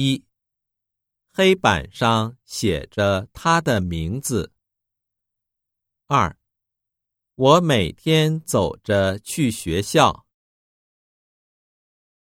一。黑板上写着他的名字。二。我每天走着去学校。